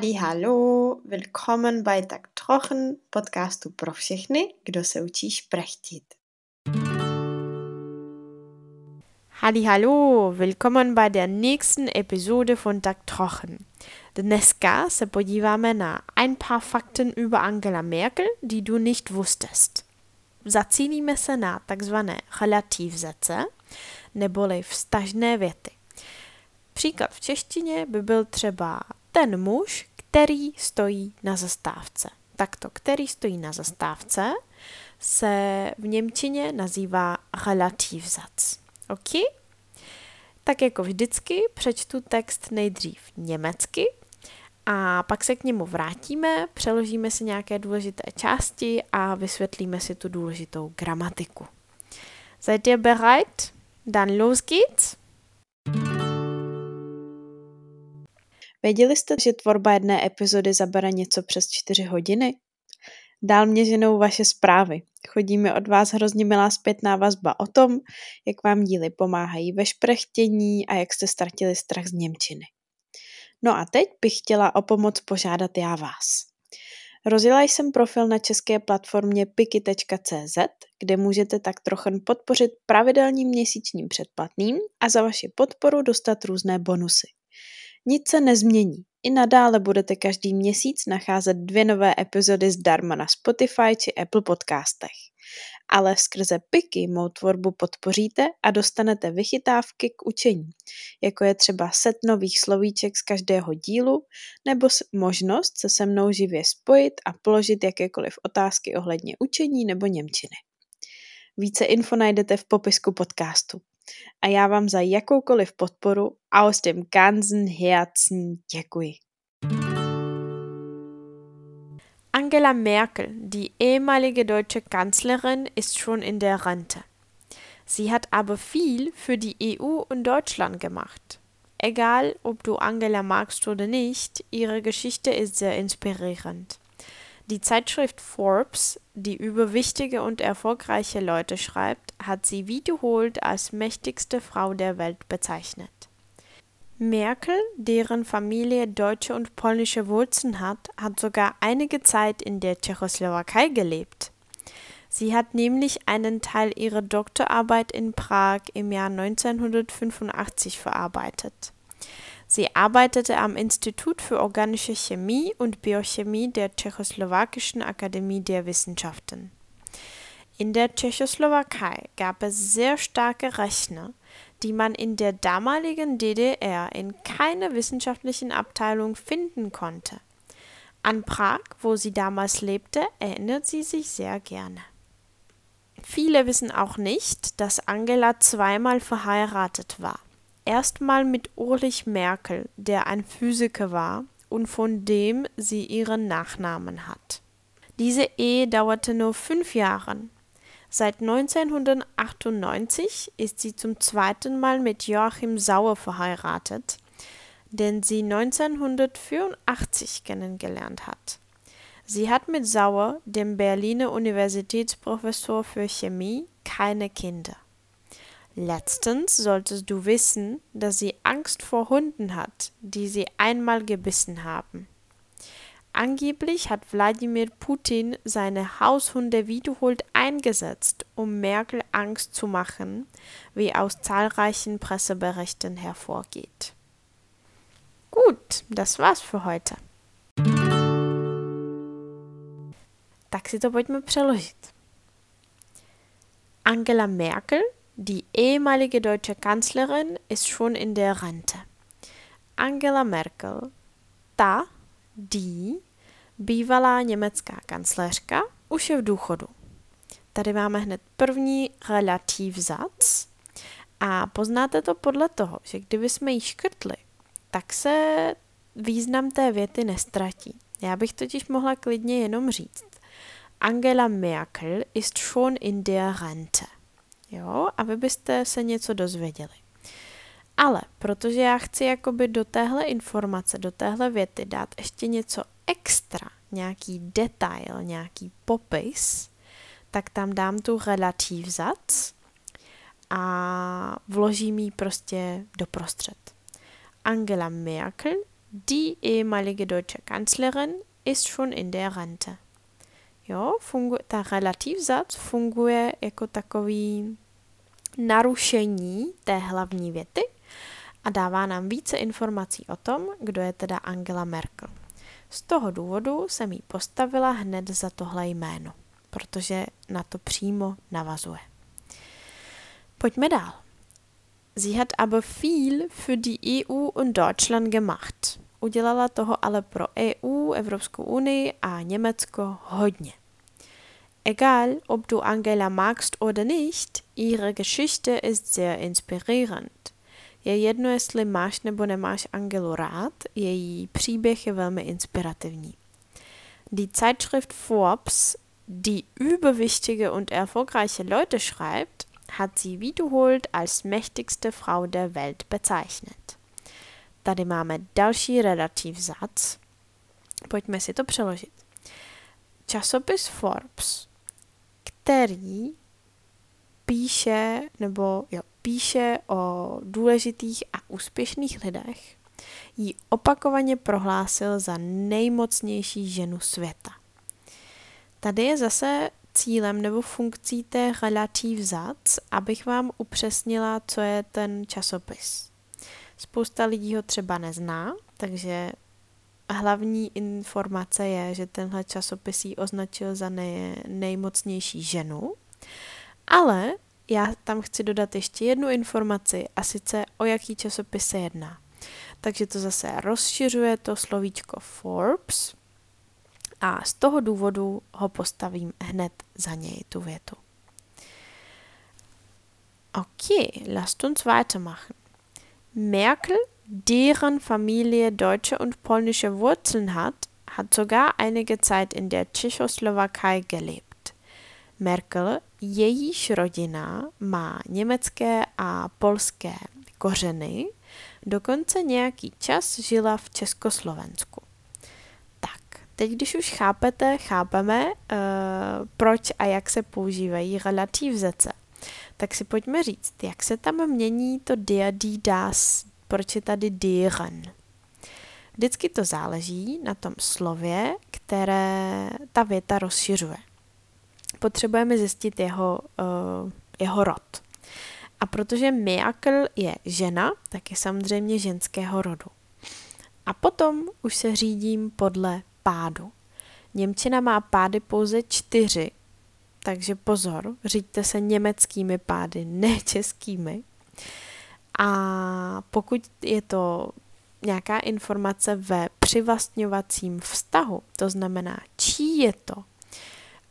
Halli, hallo, willkommen bei Tak Trochen, podcastu pro všechny, kdo se učí šprechtit. Halli, hallo, willkommen bei der nächsten Episode von Tak Trochen. Dneska se podíváme na ein paar Fakten über Angela Merkel, die du nicht wusstest. Zacílíme se na takzvané relativzece, neboli vztažné věty. Příklad v češtině by byl třeba ten muž, který stojí na zastávce. Takto, který stojí na zastávce, se v Němčině nazývá Relativsatz. OK? Tak jako vždycky přečtu text nejdřív německy a pak se k němu vrátíme, přeložíme si nějaké důležité části a vysvětlíme si tu důležitou gramatiku. Seid ihr bereit? Dann los geht's! Věděli jste, že tvorba jedné epizody zabere něco přes čtyři hodiny? Dál mě ženou vaše zprávy. Chodí mi od vás hrozně milá zpětná vazba o tom, jak vám díly pomáhají ve šprechtění a jak jste ztratili strach z Němčiny. No a teď bych chtěla o pomoc požádat já vás. Rozjela jsem profil na české platformě piki.cz, kde můžete tak trochu podpořit pravidelným měsíčním předplatným a za vaši podporu dostat různé bonusy. Nic se nezmění. I nadále budete každý měsíc nacházet dvě nové epizody zdarma na Spotify či Apple podcastech. Ale skrze Piky mou tvorbu podpoříte a dostanete vychytávky k učení, jako je třeba set nových slovíček z každého dílu nebo možnost se se mnou živě spojit a položit jakékoliv otázky ohledně učení nebo Němčiny. Více info najdete v popisku podcastu a já vám za jakoukoliv podporu aus dem ganzen Herzen děkuji. Angela Merkel, die ehemalige deutsche Kanzlerin, ist schon in der Rente. Sie hat aber viel für die EU und Deutschland gemacht. Egal, ob du Angela magst oder nicht, ihre Geschichte ist sehr inspirierend. Die Zeitschrift Forbes, die über wichtige und erfolgreiche Leute schreibt, hat sie wiederholt als mächtigste Frau der Welt bezeichnet. Merkel, deren Familie deutsche und polnische Wurzeln hat, hat sogar einige Zeit in der Tschechoslowakei gelebt. Sie hat nämlich einen Teil ihrer Doktorarbeit in Prag im Jahr 1985 verarbeitet. Sie arbeitete am Institut für organische Chemie und Biochemie der Tschechoslowakischen Akademie der Wissenschaften. In der Tschechoslowakei gab es sehr starke Rechner, die man in der damaligen DDR in keiner wissenschaftlichen Abteilung finden konnte. An Prag, wo sie damals lebte, erinnert sie sich sehr gerne. Viele wissen auch nicht, dass Angela zweimal verheiratet war erstmal mit Ulrich Merkel, der ein Physiker war und von dem sie ihren Nachnamen hat. Diese Ehe dauerte nur fünf Jahre. Seit 1998 ist sie zum zweiten Mal mit Joachim Sauer verheiratet, den sie 1984 kennengelernt hat. Sie hat mit Sauer, dem Berliner Universitätsprofessor für Chemie, keine Kinder. Letztens solltest du wissen, dass sie Angst vor Hunden hat, die sie einmal gebissen haben. Angeblich hat Wladimir Putin seine Haushunde wiederholt eingesetzt, um Merkel Angst zu machen, wie aus zahlreichen Presseberichten hervorgeht. Gut, das war's für heute. Tak si to pojďme přeložit. Angela Merkel Die ehemalige deutsche Kanzlerin ist schon in der Rente. Angela Merkel, ta, die, bývalá německá kancléřka, už je v důchodu. Tady máme hned první relativsatz a poznáte to podle toho, že kdyby jsme ji škrtli, tak se význam té věty nestratí. Já bych totiž mohla klidně jenom říct. Angela Merkel ist schon in der Rente jo, a vy byste se něco dozvěděli. Ale protože já chci jakoby do téhle informace, do téhle věty dát ještě něco extra, nějaký detail, nějaký popis, tak tam dám tu relativsatz a vložím ji prostě doprostřed. Angela Merkel, die ehemalige deutsche Kanzlerin ist schon in der Rente. Jo, funguje, ta relativzat funguje jako takový narušení té hlavní věty a dává nám více informací o tom, kdo je teda Angela Merkel. Z toho důvodu jsem jí postavila hned za tohle jméno, protože na to přímo navazuje. Pojďme dál. Sie hat aber viel für die EU und Deutschland gemacht. Udělala toho ale pro EU, Evropskou unii a Německo hodně. Egal, ob du Angela magst oder nicht, ihre Geschichte ist sehr inspirierend. Je jedno, jestli máš nebo nemáš Angelu rád, její příběh je velmi inspirativní. Die Zeitschrift Forbes, die überwichtige und erfolgreiche Leute schreibt, hat sie wiederholt als mächtigste Frau der Welt bezeichnet. Tady máme další relativzatz. Pojďme si to přeložit. Časopis Forbes, který píše, nebo jo, píše o důležitých a úspěšných lidech, ji opakovaně prohlásil za nejmocnější ženu světa. Tady je zase cílem nebo funkcí té relativ zac, abych vám upřesnila, co je ten časopis. Spousta lidí ho třeba nezná, takže hlavní informace je, že tenhle časopis ji označil za nej, nejmocnější ženu, ale já tam chci dodat ještě jednu informaci a sice o jaký časopis se jedná. Takže to zase rozšiřuje to slovíčko Forbes a z toho důvodu ho postavím hned za něj tu větu. Okay, lasst uns weitermachen. Merkel, deren Familie deutsche und polnische Wurzeln hat, hat sogar einige Zeit in der Tschechoslowakei gelebt. Merkel, jejíž rodina má německé a polské kořeny, dokonce nějaký čas žila v Československu. Tak, teď když už chápete, chápeme, uh, proč a jak se používají relativzece, tak si pojďme říct, jak se tam mění to dia, das, proč je tady dieren. Vždycky to záleží na tom slově, které ta věta rozšiřuje potřebujeme zjistit jeho, uh, jeho rod. A protože Miakl je žena, tak je samozřejmě ženského rodu. A potom už se řídím podle pádu. Němčina má pády pouze čtyři, takže pozor, říďte se německými pády, ne českými. A pokud je to nějaká informace ve přivlastňovacím vztahu, to znamená, čí je to,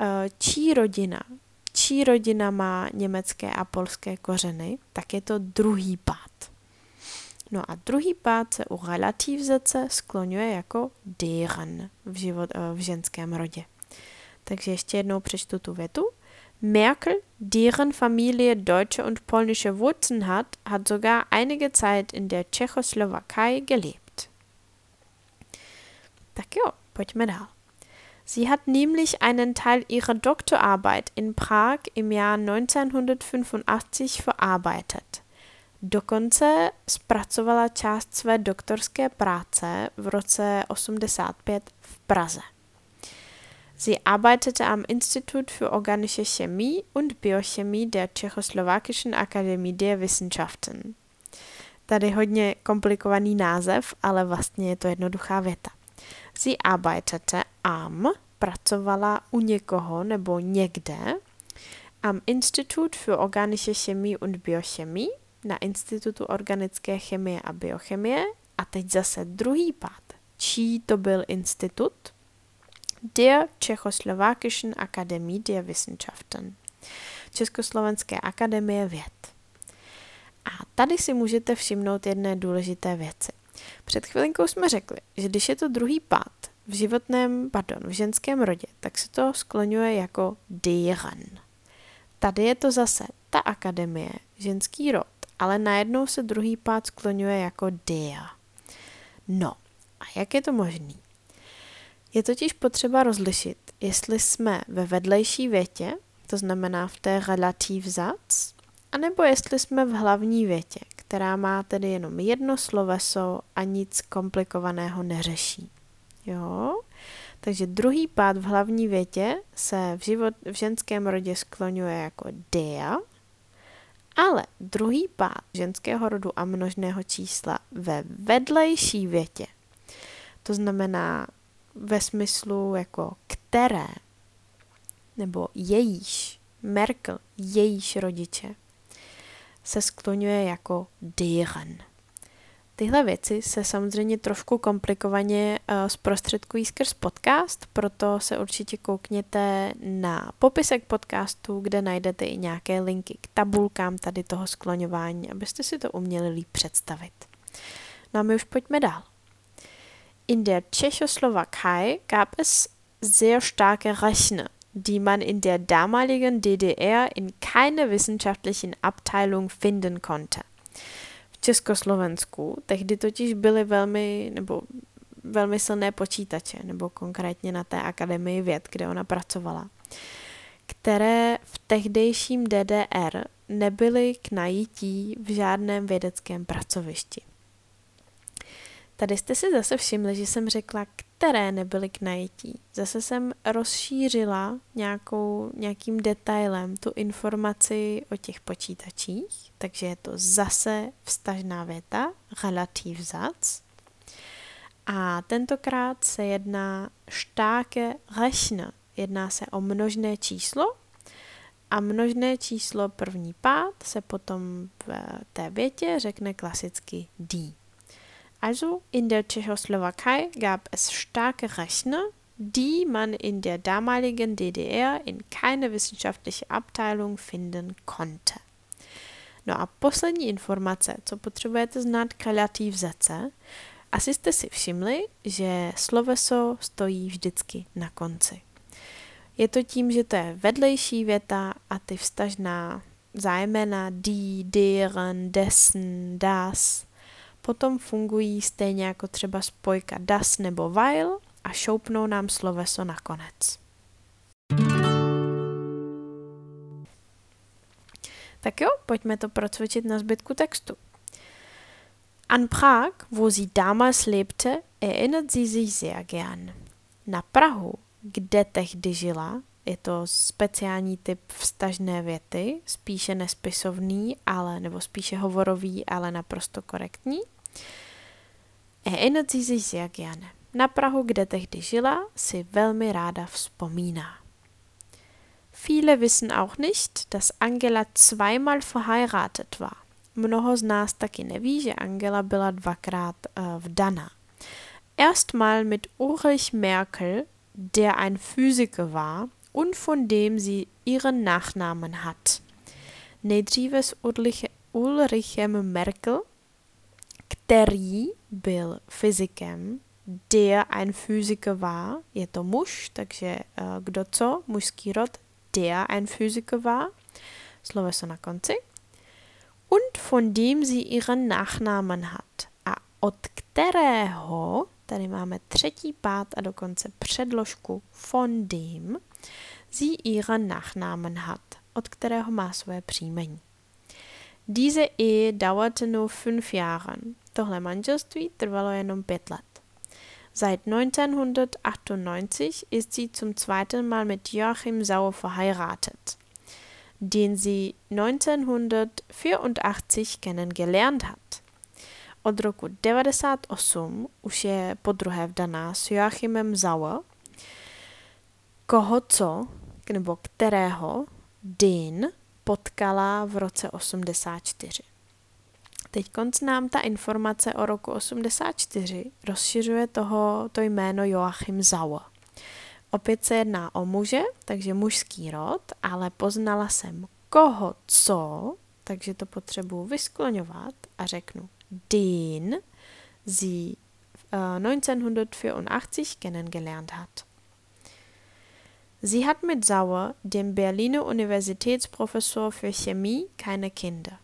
Eh, čí rodina, čí rodina má německé a polské kořeny, tak je to druhý pád. No a druhý pád se u relativzece skloňuje jako deren v, život, eh, v ženském rodě. Takže ještě jednou přečtu tu větu. Merkel, deren Familie deutsche und polnische Wurzeln hat, hat sogar einige Zeit in der Tschechoslowakei gelebt. Sie hat nämlich einen Teil ihrer Doktorarbeit in Prag im Jahr 1985 verarbeitet. Dokonce zpracovala část své doktorské práce v roce 85 v Praze. Sie arbeitete am Institut für organische Chemie und Biochemie der Tschechoslowakischen Akademie der Wissenschaften. Tady hodně komplikovaný název, ale vlastně je to jednoduchá věta. Sie arbeitete am, pracovala u někoho nebo někde, am Institut für organische Chemie und Biochemie, na Institutu organické chemie a biochemie. A teď zase druhý pád. Čí to byl institut? Der Tschechoslowakischen Akademie der Wissenschaften. Československé akademie věd. A tady si můžete všimnout jedné důležité věci. Před chvilinkou jsme řekli, že když je to druhý pád v životném, pardon, v ženském rodě, tak se to skloňuje jako deren. Tady je to zase ta akademie, ženský rod, ale najednou se druhý pád skloňuje jako dia. No, a jak je to možný? Je totiž potřeba rozlišit, jestli jsme ve vedlejší větě, to znamená v té relativ zac, anebo jestli jsme v hlavní větě, která má tedy jenom jedno sloveso a nic komplikovaného neřeší. Jo? Takže druhý pád v hlavní větě se v, život, v ženském rodě skloňuje jako der, ale druhý pád ženského rodu a množného čísla ve vedlejší větě, to znamená ve smyslu jako které, nebo jejíž, Merkel, jejíž rodiče, se skloňuje jako deren. Tyhle věci se samozřejmě trošku komplikovaně uh, zprostředkují skrz podcast, proto se určitě koukněte na popisek podcastu, kde najdete i nějaké linky k tabulkám tady toho skloňování, abyste si to uměli líp představit. No a my už pojďme dál. In der Tschechoslowakei gab es sehr starke Rechner, die man in der damaligen DDR in keine wissenschaftlichen Abteilung finden konnte. V Československu tehdy totiž byly velmi, nebo velmi silné počítače, nebo konkrétně na té Akademii věd, kde ona pracovala, které v tehdejším DDR nebyly k najítí v žádném vědeckém pracovišti. Tady jste si zase všimli, že jsem řekla, které nebyly k najetí. Zase jsem rozšířila nějakou, nějakým detailem tu informaci o těch počítačích, takže je to zase vztažná věta, relativ zac. A tentokrát se jedná štáke rechne, jedná se o množné číslo a množné číslo první pád se potom v té větě řekne klasicky D. Also in der Tschechoslowakei gab es starke Rechner, die man in der damaligen DDR in keine wissenschaftliche Abteilung finden konnte. No a poslední informace, co potřebujete znát k relativzace, asi jste si všimli, že sloveso stojí vždycky na konci. Je to tím, že to je vedlejší věta a ty vztažná zájmena die, deren, dessen, das potom fungují stejně jako třeba spojka das nebo while a šoupnou nám sloveso nakonec. Tak jo, pojďme to procvičit na zbytku textu. An Prag, wo sie damals lebte, erinnert sie sich sehr gern. Na Prahu, kde tehdy žila, je to speciální typ vztažné věty, spíše nespisovný, ale nebo spíše hovorový, ale naprosto korektní. Erinnert sie sich sehr gerne. Na Prahu, kde tehdy žila, si velmi ráda vzpomíná. Viele wissen auch nicht, dass Angela zweimal verheiratet war. Mnoho z nás taky neví, že Angela byla dvakrát uh, vdaná. Erstmal mit Ulrich Merkel, der ein Physiker war und von dem sie ihren Nachnamen hat. Nejdříve s Ulrichem Merkel, který byl fyzikem, der ein Physiker war, je to muž, takže uh, kdo co, mužský rod, der ein Physiker war, sloveso na konci. Und von dem sie ihren Nachnamen hat. A od kterého, tady máme třetí pád a dokonce předložku von dem, sie ihren Nachnamen hat, od kterého má své příjmení. Diese Ehe dauerte nur fünf Jahre. Tohle manželství trvalo jenom pět let. Seit 1998 ist sie zum zweiten Mal mit Joachim Sauer verheiratet, den sie 1984 kennengelernt hat. Od roku 1998 už je podruhé vdaná s Joachimem Sauer, koho co, nebo kterého, den potkala v roce 84. Teď konc nám ta informace o roku 84 rozšiřuje toho, to jméno Joachim Zauer. Opět se jedná o muže, takže mužský rod, ale poznala jsem koho co, takže to potřebuji vyskloňovat a řeknu den sie uh, 1984 kennengelernt hat. Sie hat mit Sauer, dem Berliner Universitätsprofessor für Chemie, keine Kinder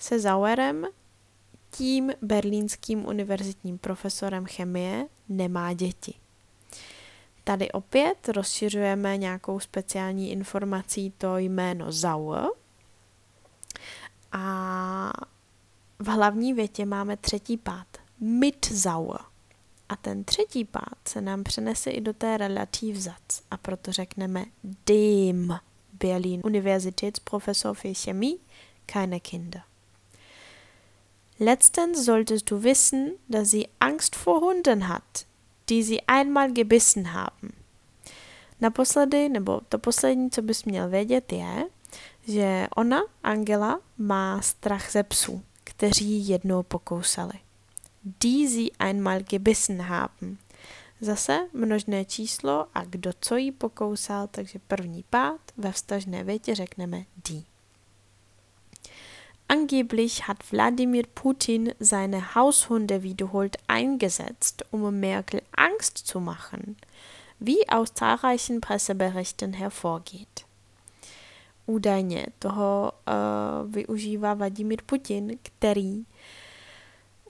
se Zauerem, tím berlínským univerzitním profesorem chemie, nemá děti. Tady opět rozšiřujeme nějakou speciální informací to jméno Zauer a v hlavní větě máme třetí pád. Mit sauer. A ten třetí pád se nám přenese i do té relativ Satz. A proto řekneme dem Berlin Universitätsprofessor für Chemie keine Kinder. Letztens solltest du wissen, dass sie Angst vor Hunden hat, die sie einmal gebissen haben. Naposledy, nebo to poslední, co bys měl vědět, je, že ona, Angela, má strach ze psů, kteří jednou pokousali. Die sie einmal gebissen haben. Zase množné číslo a kdo co jí pokousal, takže první pád ve vztažné větě řekneme die. Angeblich hat Wladimir Putin seine Haushunde wiederholt eingesetzt, um Merkel Angst zu machen, wie aus zahlreichen Presseberichten hervorgeht. Údajně toho uh, využívá Vladimir Putin, který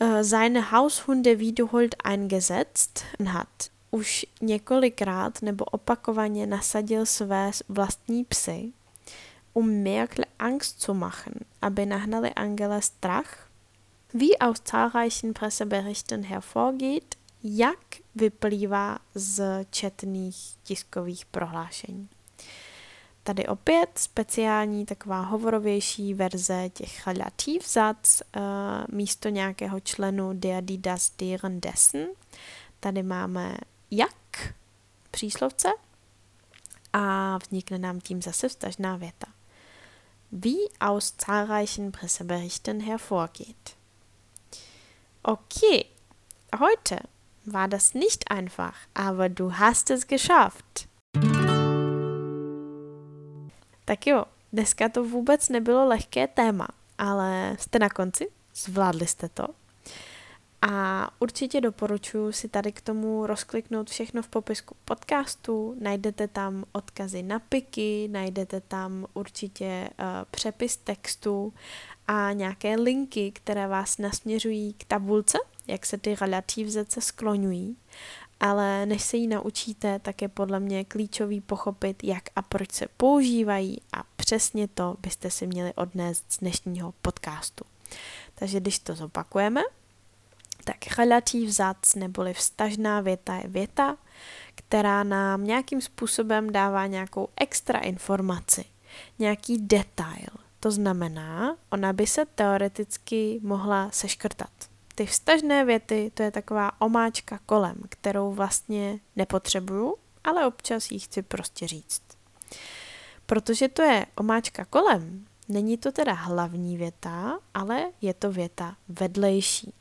uh, seine Haushunde wiederholt eingesetzt hat. Už několikrát nebo opakovaně nasadil své vlastní psy, um Merkel Angst zu machen, nahnali Angela strach. Wie aus zahlreichen Presseberichten hervorgeht, jak vyplývá z četných tiskových prohlášení. Tady opět speciální taková hovorovější verze těch Relativsatz uh, místo nějakého členu der, die, das, deren, dessen. Tady máme jak příslovce a vznikne nám tím zase vztažná věta. Wie aus zahlreichen Presseberichten hervorgeht. Okay, heute war das nicht einfach, aber du hast es geschafft. Tak jo, dneska to vůbec nebylo lehké téma, ale jste na konci, zvládli jste to. A určitě doporučuji si tady k tomu rozkliknout všechno v popisku podcastu. Najdete tam odkazy na piky, najdete tam určitě uh, přepis textu a nějaké linky, které vás nasměřují k tabulce, jak se ty relativzace skloňují ale než se ji naučíte, tak je podle mě klíčový pochopit, jak a proč se používají a přesně to byste si měli odnést z dnešního podcastu. Takže když to zopakujeme, tak relativ zac neboli vztažná věta je věta, která nám nějakým způsobem dává nějakou extra informaci, nějaký detail. To znamená, ona by se teoreticky mohla seškrtat ty vztažné věty, to je taková omáčka kolem, kterou vlastně nepotřebuju, ale občas ji chci prostě říct. Protože to je omáčka kolem, není to teda hlavní věta, ale je to věta vedlejší.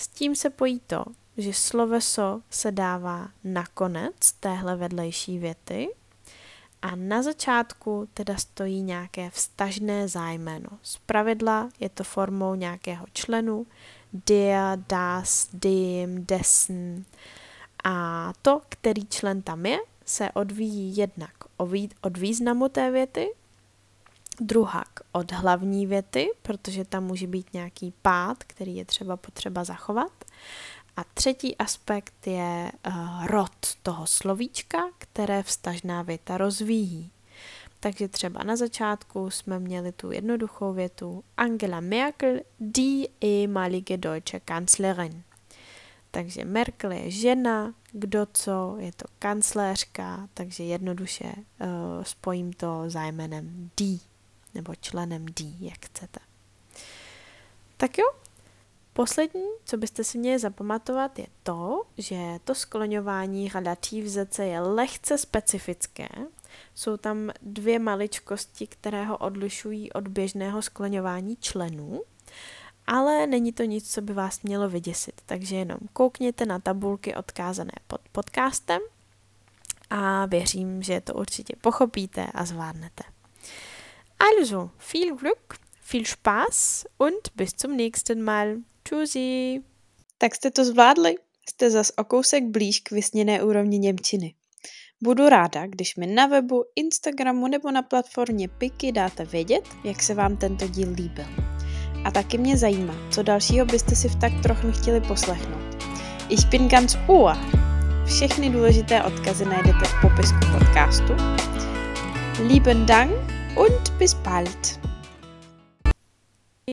S tím se pojí to, že sloveso se dává na konec téhle vedlejší věty a na začátku teda stojí nějaké vztažné zájmeno. Z pravidla je to formou nějakého členu, der, das, dem, dessen. A to, který člen tam je, se odvíjí jednak od významu té věty, druhak od hlavní věty, protože tam může být nějaký pád, který je třeba potřeba zachovat. A třetí aspekt je uh, rod toho slovíčka, které vztažná věta rozvíjí. Takže třeba na začátku jsme měli tu jednoduchou větu Angela Merkel, die ehemalige deutsche Kanzlerin. Takže Merkel je žena, kdo co, je to kancléřka, takže jednoduše uh, spojím to zájmenem die, nebo členem die, jak chcete. Tak jo, Poslední, co byste si měli zapamatovat, je to, že to skloňování relativ zece je lehce specifické. Jsou tam dvě maličkosti, které ho odlišují od běžného skloňování členů, ale není to nic, co by vás mělo vyděsit, takže jenom koukněte na tabulky odkázané pod podcastem a věřím, že to určitě pochopíte a zvládnete. Also, viel Glück, viel Spaß und bis zum nächsten Mal. Tschüssi. Tak jste to zvládli? Jste zas o kousek blíž k vysněné úrovni Němčiny. Budu ráda, když mi na webu, Instagramu nebo na platformě Piky dáte vědět, jak se vám tento díl líbil. A taky mě zajímá, co dalšího byste si v tak trochu chtěli poslechnout. Ich bin ganz Ohr. Všechny důležité odkazy najdete v popisku podcastu. Lieben Dank und bis bald.